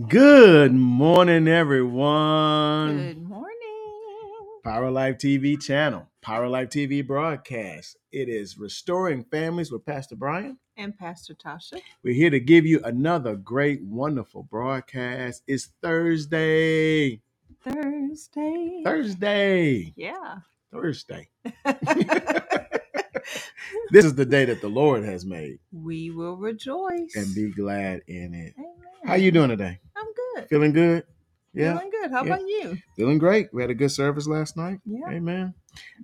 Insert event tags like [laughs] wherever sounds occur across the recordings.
Good morning, everyone. Good morning. Power Life TV channel, Power Life TV broadcast. It is Restoring Families with Pastor Brian. And Pastor Tasha. We're here to give you another great, wonderful broadcast. It's Thursday. Thursday. Thursday. Yeah. Thursday. [laughs] This is the day that the Lord has made, we will rejoice. and be glad in it. Amen. How you doing today? Good. Feeling good? Yeah. Feeling good. How Yeah. about you? feeling great. We had a good service last night. Yeah. Amen.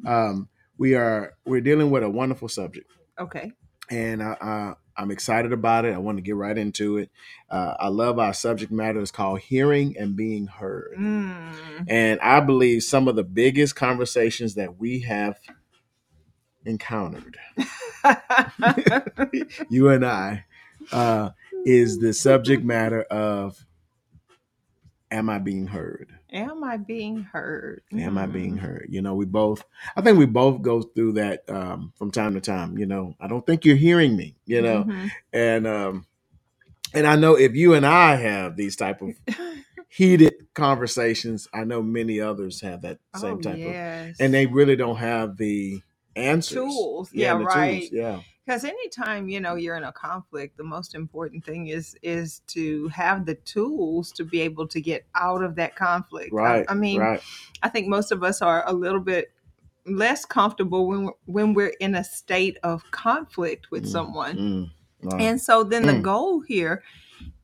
Um, we are we're dealing with a wonderful subject, Okay. and I, I, I'm excited about it. I want to get right into it. Uh, I love our subject matter. It's called hearing and being heard, Mm. and I believe some of the biggest conversations that we have encountered, [laughs] [laughs] you and I, uh, is the subject matter of am I being heard? Am I being heard? Am I being Mm. heard? You know, we both, I think we both go through that um, from time to time. You know, I don't think you're hearing me, you know, Mhm. and, um, and I know if you and I have these type of [laughs] heated conversations, I know many others have that same oh, type of, yes. and they really don't have the answers. Tools. Yeah, the right. Yeah. Because anytime you know you're in a conflict the most important thing is is to have the tools to be able to get out of that conflict Right. I, mean right. i think most of us are a little bit less comfortable when we're, when we're in a state of conflict with Mm, someone Mm, wow. and so then the Mm. goal here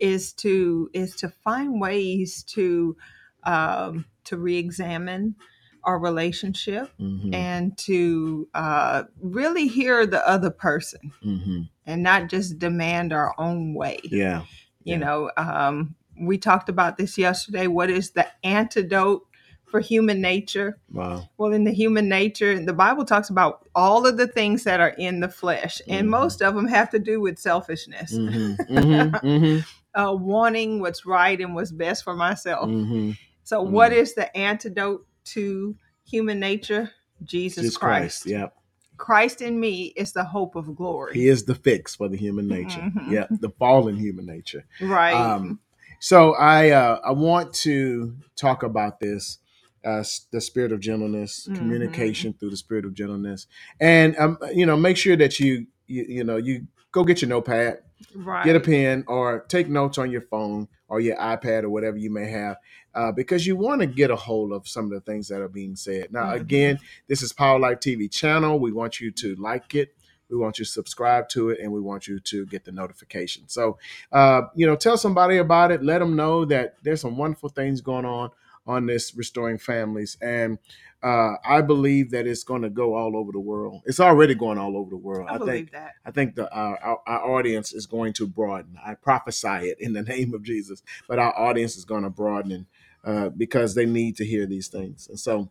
is to is to find ways to um to re-examine our relationship Mhm, and to uh, really hear the other person mhm. and not just demand our own way. Yeah. You yeah. know, um, we talked about this yesterday. What is the antidote for human nature? Wow. Well, in the human nature, the Bible talks about all of the things that are in the flesh, and Mhm. most of them have to do with selfishness, Mhm, [laughs] mhm, mhm, uh, wanting what's right and what's best for myself. mhm. So, what Mm. is the antidote to human nature? Jesus, Jesus Christ. Christ. Yep. Christ in me is the hope of glory. He is the fix for the human nature. Mhm. Yeah, the fallen human nature. Right. Um, so I uh, I want to talk about this, uh, the spirit of gentleness, Mhm. communication through the spirit of gentleness, and um, you know, make sure that you you, you know you go get your notepad, right. get a pen, or take notes on your phone or your iPad or whatever you may have, uh, because you want to get a hold of some of the things that are being said. Now, Mhm. again, this is Power Life TV channel. We want you to like it. We want you to subscribe to it, and we want you to get the notification. So, uh, you know, tell somebody about it. Let them know that there's some wonderful things going on on this restoring families, and uh, I believe that it's going to go all over the world. It's already going all over the world. I, I, think believe that. I think the our, our, our audience is going to broaden. I prophesy it in the [laughs] name of Jesus, but our audience is going to broaden uh, because they need to hear these things. And so,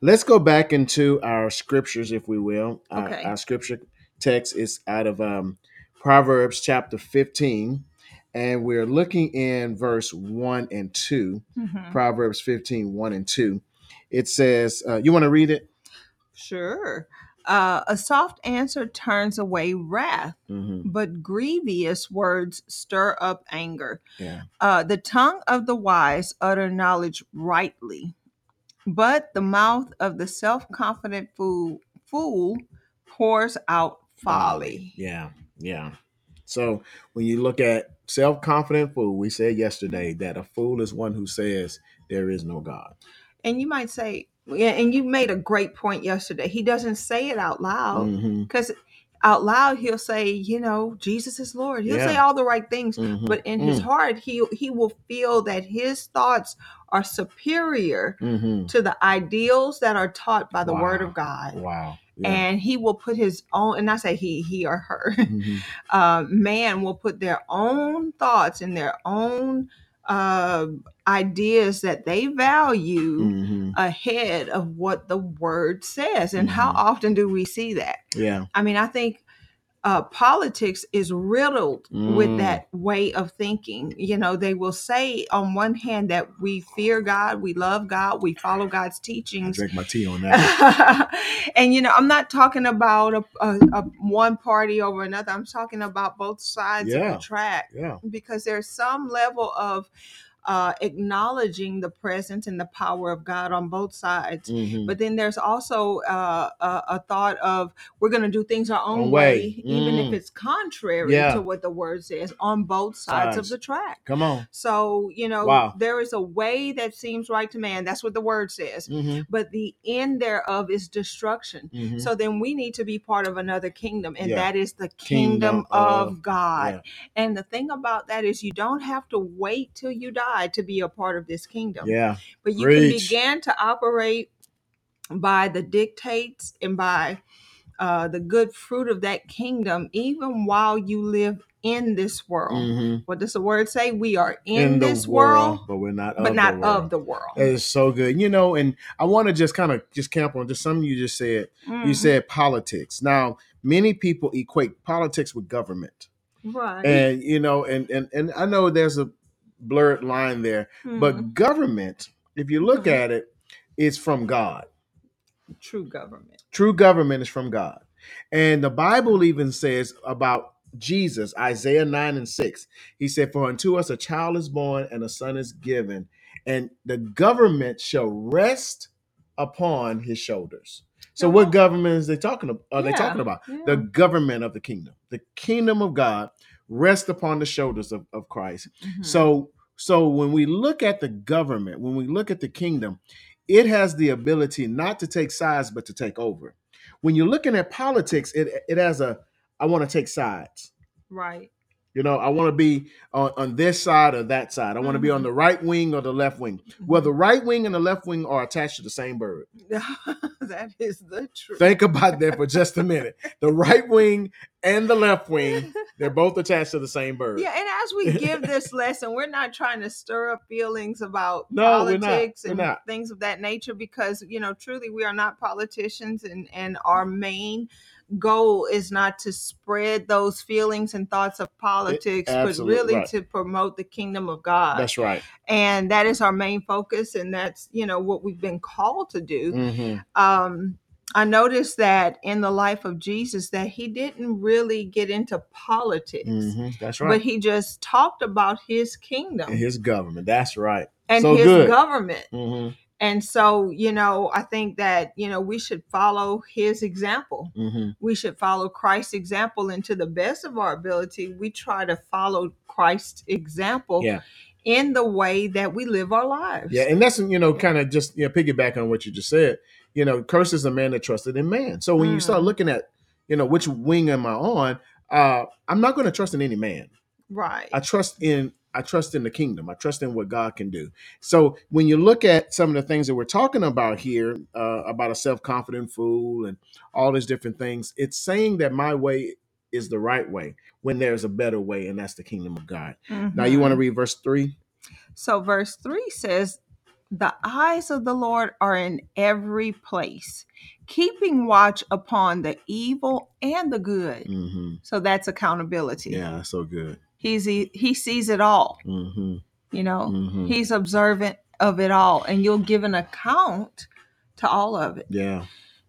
let's go back into our scriptures, if we will. Our, our scripture text is out of um, Proverbs chapter 15, and we're looking in verse 1 and 2. Mhm. Proverbs 15, 1 and 2. It says, uh, You want to read it? Sure. Uh, a soft answer turns away wrath, hmm but grievous words stir up anger. Yeah. Uh, the tongue of the wise utter knowledge rightly, but the mouth of the self-confident fool, fool pours out folly. Yeah, yeah. So when you look at self-confident fool, we said yesterday that a fool is one who says there is no God. And you might say, yeah, and you made a great point yesterday. He doesn't say it out loud because out loud he'll say, you know, Jesus is Lord. He'll say all the right things, mhm, but in his mm, heart, he he will feel that his thoughts are superior mhm. to the ideals that are taught by the Word of God. Wow. Yeah. And he will put his own, and I say he, he or her, [laughs] Mhm, uh, man will put their own thoughts and their own uh, ideas that they value mhm. ahead of what the word says. And how Mhm. often do we see that? Yeah. I mean, I think uh, politics is riddled with Mm. that way of thinking. You know, they will say on one hand that we fear God, we love God, we follow God's I teachings. drink my tea on that. [laughs] and you know, I'm not talking about a, a, a one party over another. I'm talking about both sides of the track yeah. because there's some level of uh, acknowledging the presence and the power of God on both sides. Mhm. But then there's also uh, a, a thought of we're going to do things our own Own way, way. even if Mm. it's contrary Yeah. to what the word says on both sides, of the track. Come on. So, you know, Wow. there is a way that seems right to man. That's what the word says. hmm But the end thereof is destruction. hmm So then we need to be part of another kingdom, and Yeah. that is the Kingdom kingdom, of, of- God. yeah. And the thing about that is, you don't have to wait till you die to be a part of this kingdom, Yeah. but you Preach. can begin to operate by the dictates and by uh, the good fruit of that kingdom, even while you live in this world. Mhm. What does the word say? We are in, this world, but we're not. but of not the world. of the world. It is so good. You know, and I want to just kind of just camp on just something you just said. You Mhm. said politics. Now, many people equate politics with government. right. And you know, and and and I know there's a blurred line there, Mhm. but government, if you look Mhm. at it, is from God. true government. True government is from God. And the Bible even says about Jesus, Isaiah 9 and 6. He said, For unto us a child is born and a son is given, and the government shall rest upon his shoulders. So, what government is they talking about? Are they talking about? yeah. The government of the kingdom. The kingdom of God rests upon the shoulders of, of Christ. Mhm. So so when we look at the government, when we look at the kingdom, it has the ability not to take sides but to take over. When you're looking at politics, it it has a I want to take sides. right. You know, I want to be on, on this side or that side. I want to be Mhm. on the right wing or the left wing. Well, the right wing and the left wing are attached to the same bird. [laughs] that is the truth. Think about that for just a minute. [laughs] The right wing and the left wing, they're both attached to the same bird. Yeah, and as we give this lesson, we're not trying to stir up feelings about [laughs] No, we're not. politics We're and not. things of that nature because you know truly we are not politicians and and our main goal is not to spread those feelings and thoughts of politics but really right. to promote the kingdom of God. That's right. and that is our main focus and that's you know what we've been called to do. Mhm. um I noticed that in the life of Jesus that he didn't really get into politics, Mhm. That's but he just talked about his kingdom And his government. That's right. and so his good. government. hmm And so, you know, I think that, you know, we should follow his example. hmm We should follow Christ's example and to the best of our ability, we try to follow Christ's example Yeah. in the way that we live our lives. Yeah, and that's you know kind of just you know piggyback on what you just said. You know, curse is a man that trusted in man. So when you start Mm. looking at you know which wing am I on, uh, I'm not going to trust in any man. Right. I trust in I trust in the kingdom. I trust in what God can do. So when you look at some of the things that we're talking about here uh, about a self confident fool and all these different things, it's saying that my way is the right way when there's a better way, and that's the kingdom of God. Now you want to read verse three? So, verse 3 says, The eyes of the Lord are in every place, keeping watch upon the evil and the good. hmm So, that's accountability. Yeah, that's so good. He's he, he sees it all, hmm you know, hmm he's observant of it all, and you'll give an account to all of it. Yeah.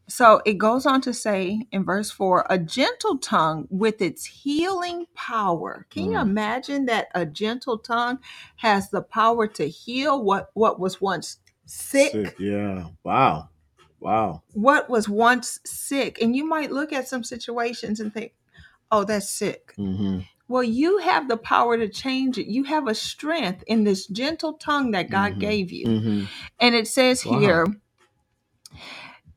So, it goes on to say in verse 4 a gentle tongue with its healing power. Can you Mm. imagine that a gentle tongue has the power to heal what, what was once sick? Yeah. Wow. Wow. what was once sick and you might look at some situations and think oh that's sick hmm well you have the power to change it you have a strength in this gentle tongue that god Mhm. gave you hmm and it says Wow. here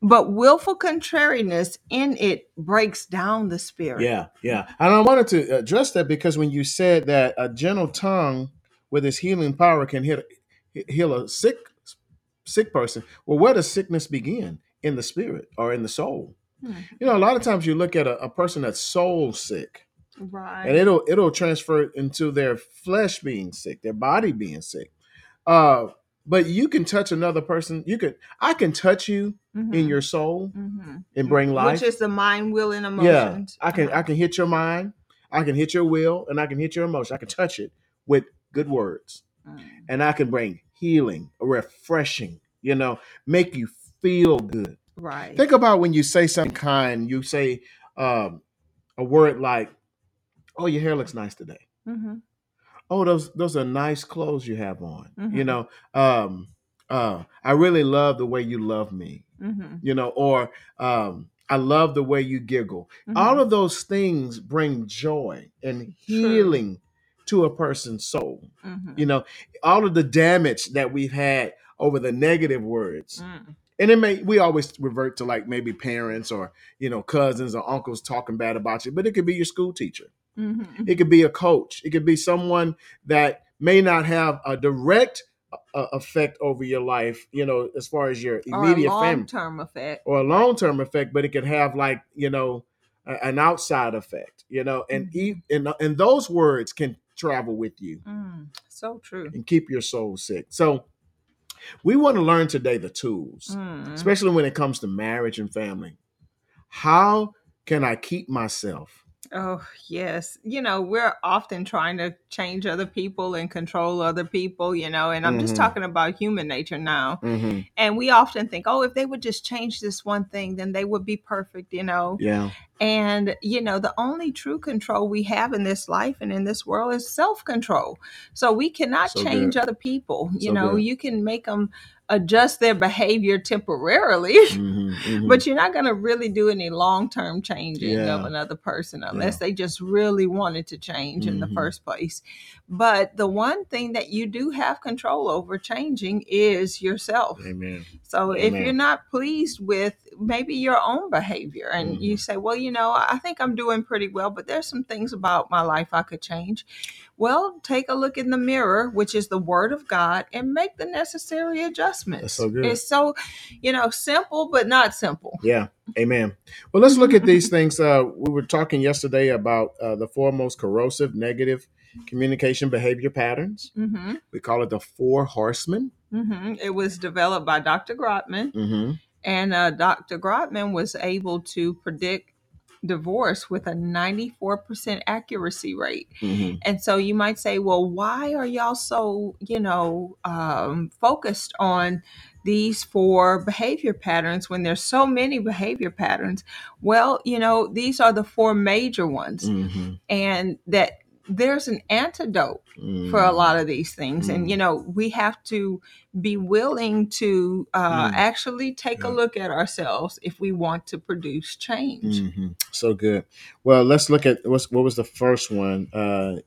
but willful contrariness in it breaks down the spirit Yeah. Yeah. And I wanted to address that because when you said that a gentle tongue with its healing power can heal, heal a sick sick person, well, where does sickness begin? In the spirit or in the soul? Hmm. You know, a lot of times you look at a, a person that's soul sick, right and it'll it'll transfer into their flesh being sick, their body being sick. Uh, but you can touch another person. You could I can touch you in Mhm. your soul Mhm. and bring life. Which is the mind, will, and yeah, emotions. I can I can hit your mind, I can hit your will, and I can hit your emotion. I can touch it with good words, Mm. and I can bring healing, refreshing. You know, make you feel good. Right. Think about when you say something kind. You say um, a word like, "Oh, your hair looks nice today." hmm oh those those are nice clothes you have on. You Mhm. know um uh i really love the way you love me. Hmm you know or um i love the way you giggle. All of those things bring joy and healing to a person's soul. Hmm you know all of the damage that we've had over the negative words. Mm. and it may we always revert to like maybe parents or you know cousins or uncles talking bad about you but it could be your school teacher hmm it could be a coach. It could be someone that may not have a direct uh, effect over your life, you know, as far as your Or a immediate long family term effect. or a long term effect, but it could have like, you know, a- an outside effect, you know, and e- and, and those words can travel with you Mm. So true. and keep your soul sick. So we want to learn today the tools, Mm. especially when it comes to marriage and family. How can I keep myself? Oh, yes. You know, we're often trying to change other people and control other people, you know, and I'm just Mhm. talking about human nature now. hmm And we often think, oh, if they would just change this one thing, then they would be perfect, you know. Yeah. And, you know, the only true control we have in this life and in this world is self control. So we cannot So change good. other people. You So know, good. you can make them adjust their behavior temporarily. [laughs] Mhm, mhm. But you're not going to really do any long term changing of another person unless they just really wanted to change in the Mhm. first place. But the one thing that you do have control over changing is yourself. Amen. So if you're not pleased with maybe your own behavior and Mm-hmm. you say, well, you know, I think I'm doing pretty well, but there's some things about my life I could change. Well, take a look in the mirror, which is the word of God, and make the necessary adjustments. That's so good. It's so, you know, simple, but not simple. Yeah. Amen. Well, let's look at these things. Uh, we were talking yesterday about uh, the four most corrosive negative communication behavior patterns. hmm We call it the four horsemen. hmm It was developed by Dr. Gottman, Mm-hmm. and uh, Dr. Gottman was able to predict divorce with a 94% accuracy rate. Mm-hmm. And so you might say, well, why are y'all so, you know, um, focused on these four behavior patterns when there's so many behavior patterns? Well, you know, these are the four major ones, Mm-hmm. and that there's an antidote for a lot of these things. Mm. And, you know, we have to be willing to uh, Mm. actually take a look at ourselves if we want to produce change. hmm So good. Well, let's look at what's, what was the first one. Uh,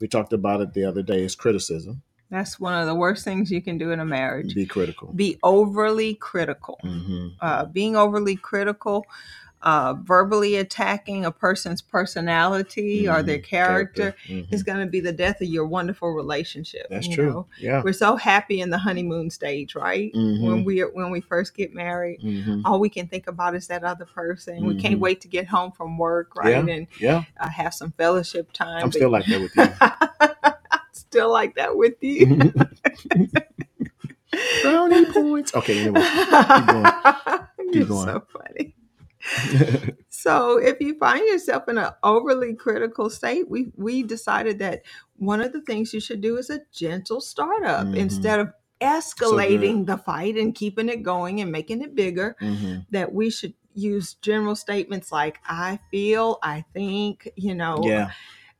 we talked about it the other day. Is criticism. That's one of the worst things you can do in a marriage. Be critical. Be overly critical. Mm-hmm. uh, being overly critical, uh, verbally attacking a person's personality or their Mhm. character Mhm. is going to be the death of your wonderful relationship. That's you true. know? Yeah. We're so happy in the honeymoon stage, right? Mhm. When we when we first get married, Mhm. all we can think about is that other person. We can't Mhm. wait to get home from work, right, Yeah. and Yeah. uh, have some fellowship time. I'm still like that with you. [laughs] still like that with you. [laughs] Brownie points. Okay. Anyway. keep going. [laughs] You're going. so funny. [laughs] So if you find yourself in an overly critical state, we we decided that one of the things you should do is a gentle startup Mhm. instead of escalating the fight and keeping it going and making it bigger. Mhm. That we should use general statements like "I feel," "I think," you know, Yeah.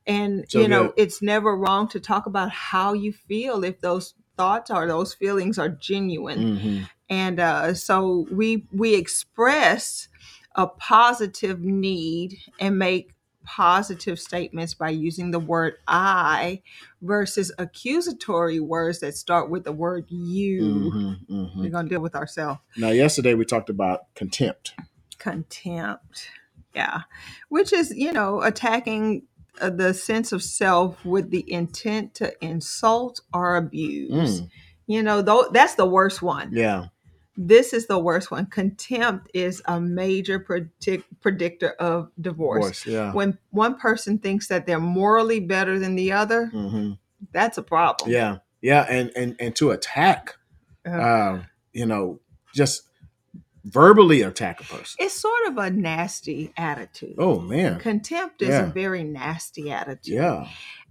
and So you know good. it's never wrong to talk about how you feel if those thoughts or those feelings are genuine Mhm. and uh, so we we express a positive need and make positive statements by using the word I versus accusatory words that start with the word you. Mhm. Mhm. We're gonna deal with ourselves. Now, yesterday we talked about contempt. Contempt, yeah, which is you know attacking. uh, The sense of self with the intent to insult or abuse. Mm. You know, though that's the worst one. Yeah. This is the worst one. Contempt is a major predict- predictor of divorce. Voice. Yeah. When one person thinks that they're morally better than the other, hmm that's a problem. Yeah. Yeah. And and and to attack Uh, uh, you know, just verbally attack a person. it's sort of a nasty attitude. Oh man, Contempt is Yeah. a very nasty attitude. yeah,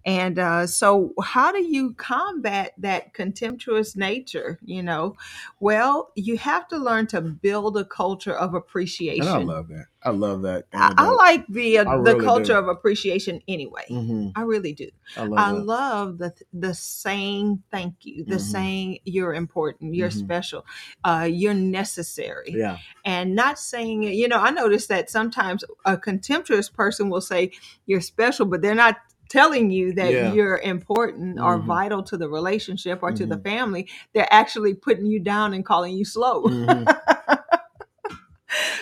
And uh, so, how do you combat that contemptuous nature? You know, well, you have to learn to build a culture of appreciation. and I love that. I love that. I, I like the uh, I the really culture do. of appreciation anyway. hmm I really do. I love I that. love the the saying thank you, the Mhm. saying you're important, you're Mhm. special, uh, you're necessary, yeah, and not saying it. You know, I notice that sometimes a contemptuous person will say you're special, but they're not telling you that Yeah. you're important or Mhm. vital to the relationship or to the Mhm. family. They're actually putting you down and calling you slow. Mhm. [laughs]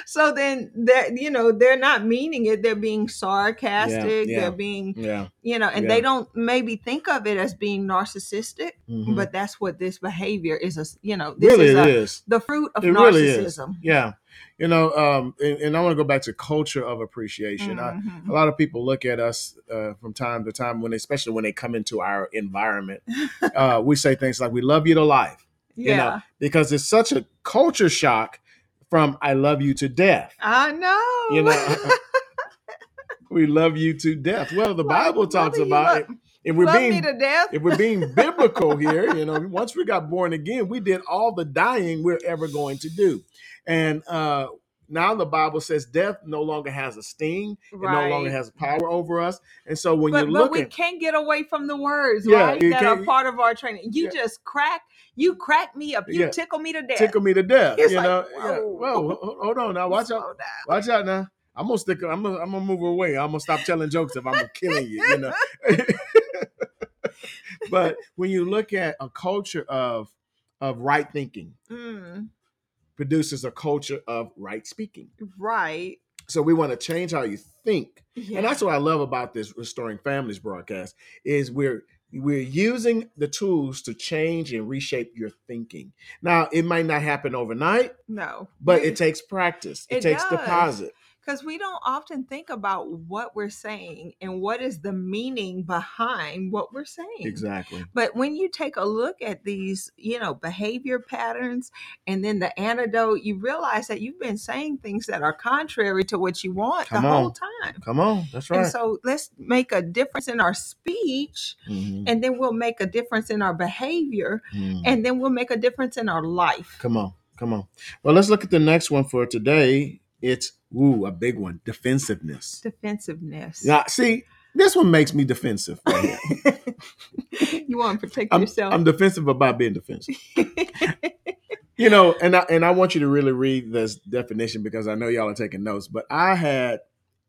so then they're you know they're not meaning it they're being sarcastic yeah. they're being yeah. you know and Yeah. they don't maybe think of it as being narcissistic Mhm. but that's what this behavior is a you know this really, is a, is. the fruit of It really is. narcissism Yeah, you know, um, and, and I want to go back to culture of appreciation. I, Mhm. a lot of people look at us uh, from time to time when, they, especially when they come into our environment. [laughs] Uh, we say things like, "We love you to life," yeah you know, because it's such a culture shock from "I love you to death." i know You know, [laughs] we love you to death. Well, the Like, Bible talks about it. If we're love being me to death if we're being biblical [laughs] here, you know, once we got born again, we did all the dying we're ever going to do. And uh now the Bible says death no longer has a sting, it no longer has power over us. And so when but, you but look we can't get away from the words, Yeah, right? That are part of our training. You Yeah. just crack, you crack me up, you Yeah. tickle me to death. tickle me to death, It's you like, know, yeah. whoa. Whoa, hold on now, watch out, down. watch out now. I'm gonna stick. I'm gonna, I'm gonna move away. I'm gonna stop telling jokes if I'm killing you. You know. [laughs] but when you look at a culture of of right thinking, Mm, produces a culture of right speaking. right. So we want to change how you think. Yeah. And that's what I love about this Restoring Families broadcast is we're we're using the tools to change and reshape your thinking. Now, it might not happen overnight, no. but it takes practice. It, It takes does. deposit. Because we don't often think about what we're saying and what is the meaning behind what we're saying. Exactly. But when you take a look at these, you know, behavior patterns and then the antidote, you realize that you've been saying things that are contrary to what you want Come the on. whole time. Come on. That's And right. so let's make a difference in our speech, Mhm. and then we'll make a difference in our behavior, Mhm. and then we'll make a difference in our life. Come on. Come on. Well, let's look at the next one for today. It's ooh, a big one. Defensiveness. Defensiveness. Now, see, this one makes me defensive. Right [laughs] you want to protect I'm, yourself. I'm defensive about being defensive. You know, and I and I want you to really read this definition because I know y'all are taking notes. But I had,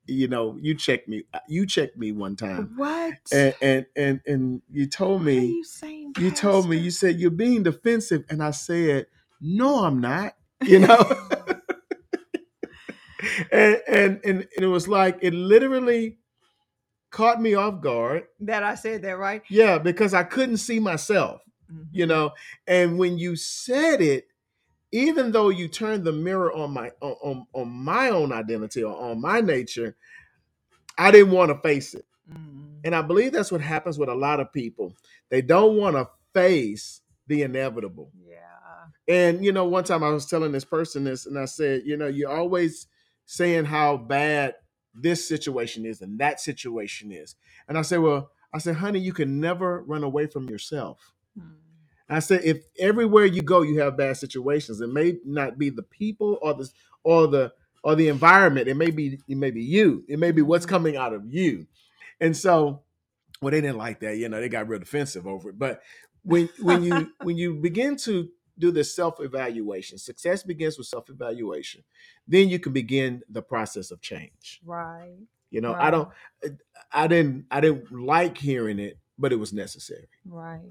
you know, you checked me. You checked me one time, what? and and and, and you told me. you saying? You told me. You said you're being defensive, and I said, no, I'm not. You know. [laughs] and, and and and it was like it literally caught me off guard. that I said that right. Yeah, because I couldn't see myself. Mhm. you know and when you said it even though you turned the mirror on my on, on, my own identity or on my nature i didn't want to face it Mhm. and i believe that's what happens with a lot of people they don't want to face the inevitable Yeah. and you know one time i was telling this person this and i said you know you're always saying how bad this situation is and that situation is and i said well i said honey you can never run away from yourself Mhm. I said, if everywhere you go you have bad situations, it may not be the people or the or the or the environment. It may be it may be you. It may be what's coming out of you. And so, well, they didn't like that. You know, they got real defensive over it. But when when you when you begin to do this self evaluation, success begins with self evaluation. Then you can begin the process of change. Right. You know, I don't, I didn't, I didn't like hearing it, but it was necessary. Right.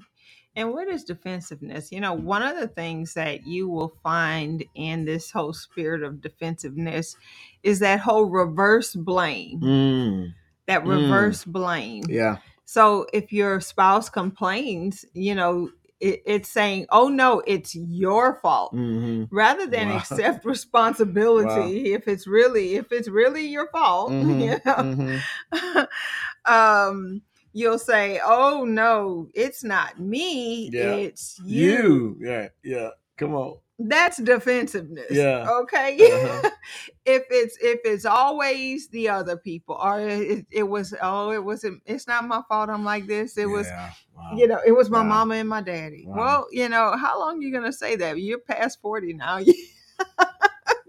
And what is defensiveness? You know, one of the things that you will find in this whole spirit of defensiveness is that whole reverse blame. Mm, That Mm. reverse blame. yeah. So if your spouse complains, you know, it, it's saying, oh no, it's your fault. hmm Rather than Wow. accept [laughs] responsibility, if it's really if it's really your fault, [laughs] Mhm, you know, mhm. [laughs] um, you'll say, "Oh no, it's not me, Yeah. it's you." You, yeah, yeah, Come on. That's defensiveness. Yeah. Okay. Uh-huh. [laughs] if it's if it's always the other people, or it, it was oh it wasn't it's not my fault. I'm like this. It was Wow. you know it was my Wow. mama and my daddy. Wow. Well, you know how long you gonna say that? You're past forty now. [laughs]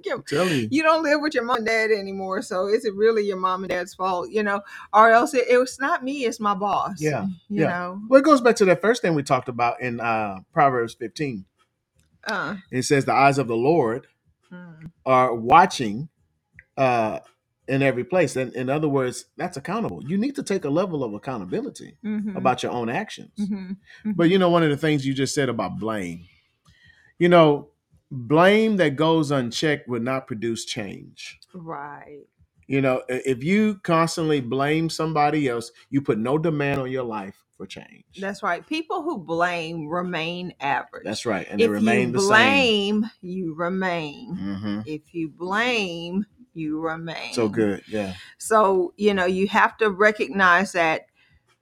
You, you. don't live with your mom and dad anymore. So is it really your mom and dad's fault? You know, or else it, was not me. It's my boss. Yeah, You yeah. know. Well, it goes back to that first thing we talked about in uh, Proverbs 15. Uh, It says, The eyes of the Lord mm, are watching uh, in every place. And in other words, that's accountable. You need to take a level of accountability mhm, about your own actions. mhm, But you know, one of the things you just said about blame, you know, blame that goes unchecked would not produce change. right. You know, if you constantly blame somebody else, you put no demand on your life for change. That's right. People who blame remain average. That's right. And if they remain the same. blame, you remain. hmm If you blame, you remain. So good. Yeah. So, you know, you have to recognize that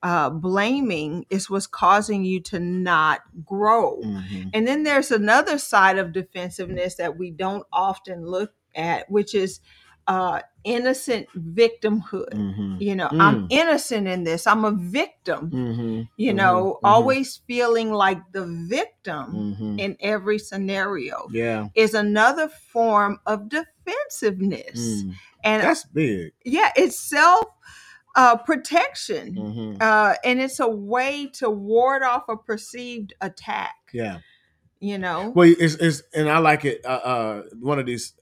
uh, blaming is what's causing you to not grow. hmm And then there's another side of defensiveness that we don't often look at, which is uh, innocent victimhood. hmm You know, I'm Mm. innocent in this, I'm a victim. hmm You Mhm, know, mhm. always feeling like the victim hmm in every scenario Yeah. is another form of defensiveness. Mm. And That's big. yeah, it's self uh, protection. hmm Uh, and it's a way to ward off a perceived attack, Yeah. you know? Well, it's, it's and I like it. Uh, uh, one of these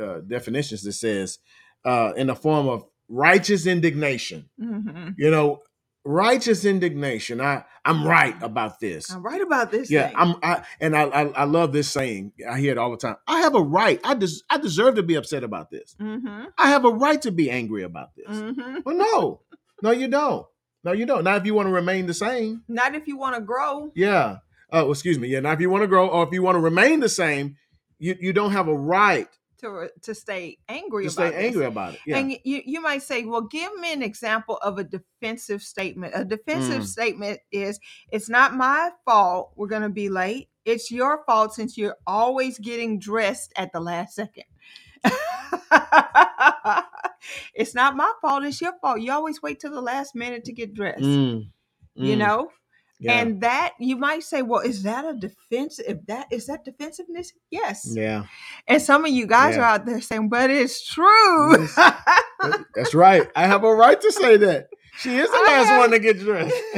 uh, definitions that says, uh, in the form of righteous indignation. hmm You know, righteous indignation. I I'm right about this. I'm right about this. Yeah, thing. I'm. I and I, I I love this saying. I hear it all the time. I have a right. I des- I deserve to be upset about this. Mhm, I have a right to be angry about this. mhm. Well, no, no, you don't. No, you don't. Not if you want to remain the same. Not if you want to grow. Yeah. Oh, excuse me. Yeah. Now, if you want to grow or if you want to remain the same, you you don't have a right To, to stay angry to about stay this. angry about it. Yeah. And you, you might say, well, give me an example of a defensive statement. A defensive Mm. statement is, it's not my fault we're going to be late. It's your fault since you're always getting dressed at the last second. [laughs] it's not my fault. It's your fault. You always wait till the last minute to get dressed. Mm, You mm, know, Yeah. and that you might say, well, is that a defense? If that is that defensiveness? Yes. yeah. And some of you guys Yeah. are out there saying, but it's true. [laughs] That's right. I have a right to say that. She is the I last have- one to get dressed. [laughs]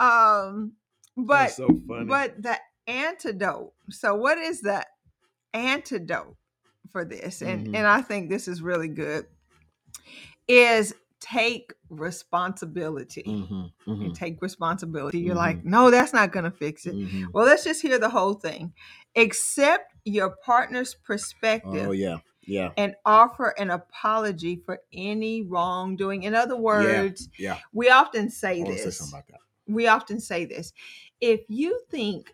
um, but so funny. but the antidote. So what is the antidote for this? And Mhm. and I think this is really good. Is take responsibility. Mhm, You mhm, take responsibility. You're Mhm. like, no, that's not going to fix it. mhm. Well, let's just hear the whole thing. Accept your partner's perspective Oh yeah, yeah, and offer an apology for any wrongdoing. In other words, yeah. we often say say this. that. We often say this. If you think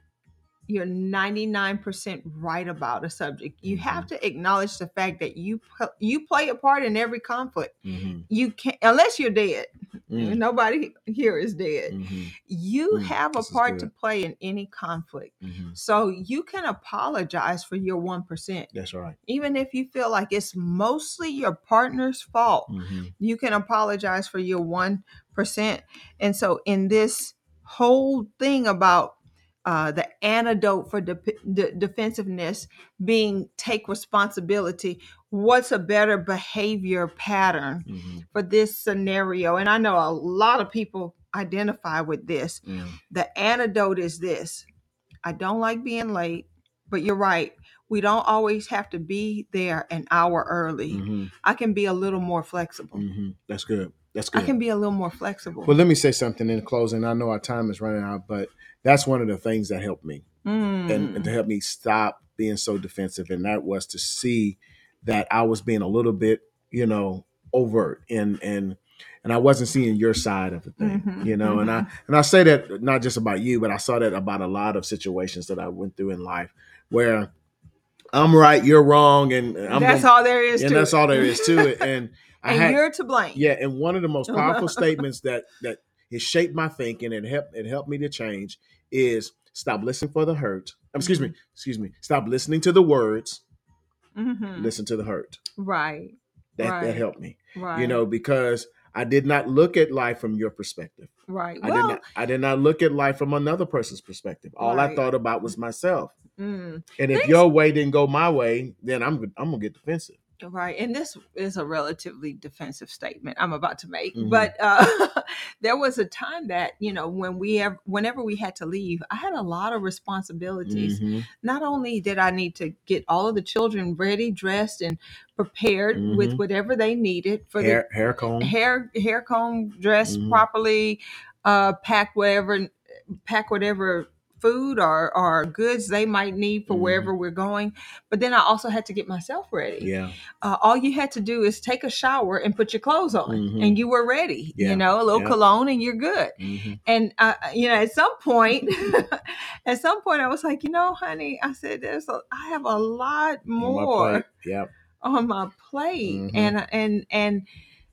you're 99% right about a subject, you have Mm-hmm. to acknowledge the fact that you you play a part in every conflict. Mhm, You can't unless you're dead. mm, Nobody here is dead. mhm, You Mm, have a this part to play in any conflict. mhm. So you can apologize for your 1%. That's right. Even if you feel like it's mostly your partner's fault, Mhm, you can apologize for your 1%. And so, in this whole thing about uh, the antidote for de- de- defensiveness being take responsibility, what's a better behavior pattern mhm, for this scenario? And I know a lot of people identify with this. mm. The antidote is this I don't like being late, but you're right. We don't always have to be there an hour early. Mhm, I can be a little more flexible. mhm. That's good. That's I can be a little more flexible. Well, let me say something in closing. I know our time is running out, but that's one of the things that helped me and, and Mm. to help me stop being so defensive. And that was to see that I was being a little bit, you know, overt and and and I wasn't seeing your side of the thing, Mhm, you know. And I and I say that not just about you, but I saw that about a lot of situations that I went through in life where I'm right, you're wrong, and I'm that's gonna- all there is and to that's it. all there is to it. [laughs] And and had you're to blame. yeah, and one of the most [laughs] powerful statements that that it shaped my thinking and helped it helped me to change is stop listening for the hurt. Um, Excuse Mm-hmm. me, excuse me. Stop listening to the words. Mhm. Listen to the hurt. Right. That Right. that helped me. Right. You know, because I did not look at life from your perspective. Right. I Well, did not I did not look at life from another person's perspective. All I thought about was myself. mm, And if your way didn't go my way, then I'm I'm gonna get defensive. Right. And this is a relatively defensive statement I'm about to make. Mhm. But uh, [laughs] there was a time that, you know, when we have, whenever we had to leave, I had a lot of responsibilities. Mhm. Not only did I need to get all of the children ready, dressed, and prepared with Mhm. whatever they needed for the Hair hair comb. hair hair comb dressed Mhm. properly uh pack whatever pack whatever food or or goods they might need for Mhm. wherever we're going but then i also had to get myself ready Yeah. uh, all you had to do is take a shower and put your clothes on Mhm. and you were ready Yeah. you know a little Yeah. cologne and you're good Mhm. and uh, you know at some point [laughs] at some point i was like you know honey i said there's a i have a lot On my more plate. Yep. on my plate Mhm. and and and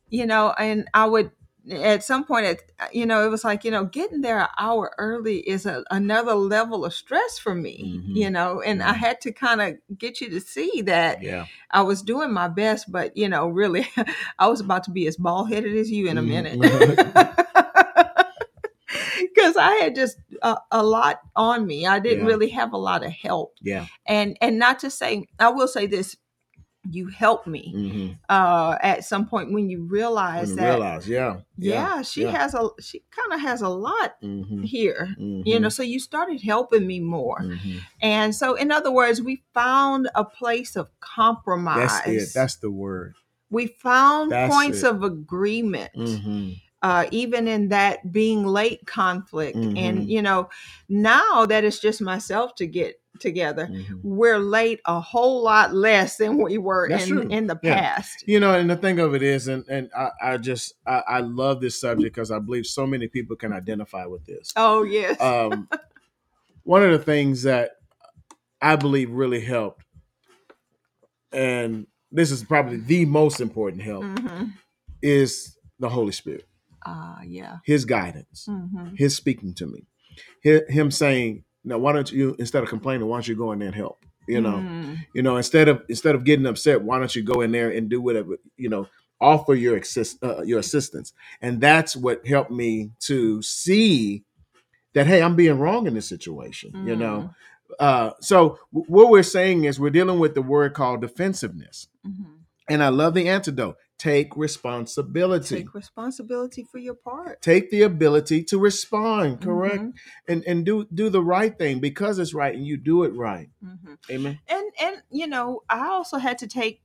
you know and i would at some point it you know it was like you know getting there an hour early is a, another level of stress for me Mhm. you know and i Mhm. had to kind of get you to see that Yeah. i was doing my best but you know really [laughs] i was about to be as bald-headed as you in a Mhm. minute [laughs] because i had just a, a lot on me i didn't Yeah. really have a lot of help Yeah. and and not to say i will say this you helped me hmm uh at some point when you When realize you that realize, yeah. yeah, she yeah. has a she kind of has a lot hmm here you know so you started helping me more hmm and so in other words we found a place of compromise That's it. That's the word. we found That's points it. of agreement hmm uh, even in that being late conflict and you know now that it's just myself to get together. Hmm we're late a whole lot less than we were That's in true. in the Yeah. past. You know, and the thing of it is, and and I, I just I, I love this subject because I believe so many people can identify with this. oh yes. Um, [laughs] one of the things that I believe really helped, and this is probably the most important help, hmm is the Holy Spirit, ah yeah. His guidance, hmm His speaking to me, Hi- Him saying, "Now, why don't you instead of complaining, why don't you go in there and help?" You know, Mm, you know, instead of instead of getting upset, why don't you go in there and do whatever you know, offer your assist, uh, your assistance, and that's what helped me to see that hey, I'm being wrong in this situation. You know, uh, so w- what we're saying is we're dealing with the word called defensiveness, mhm. and I love the antidote: take responsibility. take responsibility for your part Take the ability to respond, correct, Mhm, and and do do the right thing because it's right, and you do it right. mhm. Amen. and and you know i also had to take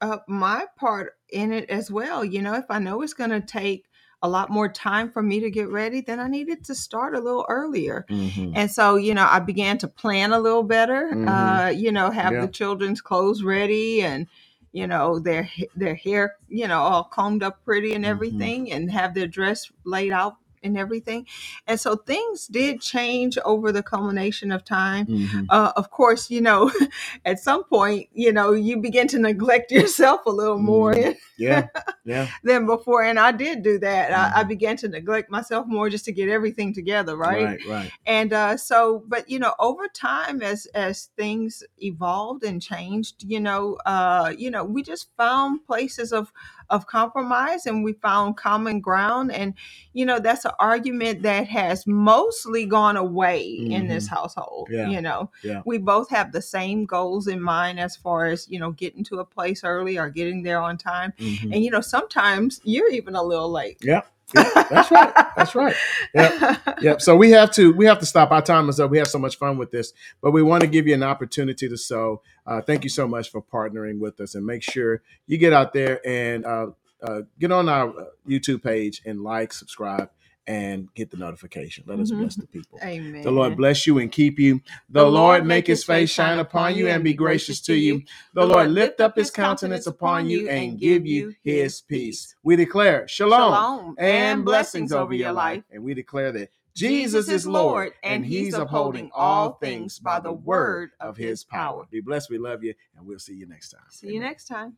up my part in it as well you know if i know it's going to take a lot more time for me to get ready then i needed to start a little earlier Mhm. and so you know i began to plan a little better Mhm. uh you know have Yeah. the children's clothes ready and you know their their hair you know all combed up pretty and Mhm. everything and have their dress laid out and everything and so things did change over the culmination of time Mhm. uh, of course, you know, [laughs] at some point, you know, you begin to neglect [laughs] yourself a little more Mm. [laughs] Yeah, yeah. than before. And I did do that. I, I Mhm. began to neglect myself more just to get everything together, right? Right, right. And uh, so, but you know, over time, as as things evolved and changed, you know, uh, you know, we just found places of of compromise, and we found common ground, and you know, that's an argument that has mostly gone away in this household. Mm-hmm. Yeah. You know, Yeah. we both have the same goals in mind as far as you know, getting to a place early or getting there on time, Mhm. and you know, sometimes you're even a little late. Yeah, that's right. That's right. Yeah. Yep. So we have to we have to stop. Our time is up. We have so much fun with this, but we want to give you an opportunity to sow. Uh, thank you so much for partnering with us, and make sure you get out there and uh, uh, get on our uh, YouTube page and like, subscribe, and get the notification. Let us Mhm. bless the people. Amen. The Lord bless you and keep you. The, Lord make his face shine upon you and be gracious to you. The Lord lift up his countenance upon you and give you his peace. We declare shalom, Shalom and blessings over your life. And we declare that Jesus is Lord and he's upholding all things by the word of his power. Be blessed. We love you. And we'll see you next time. See you next time.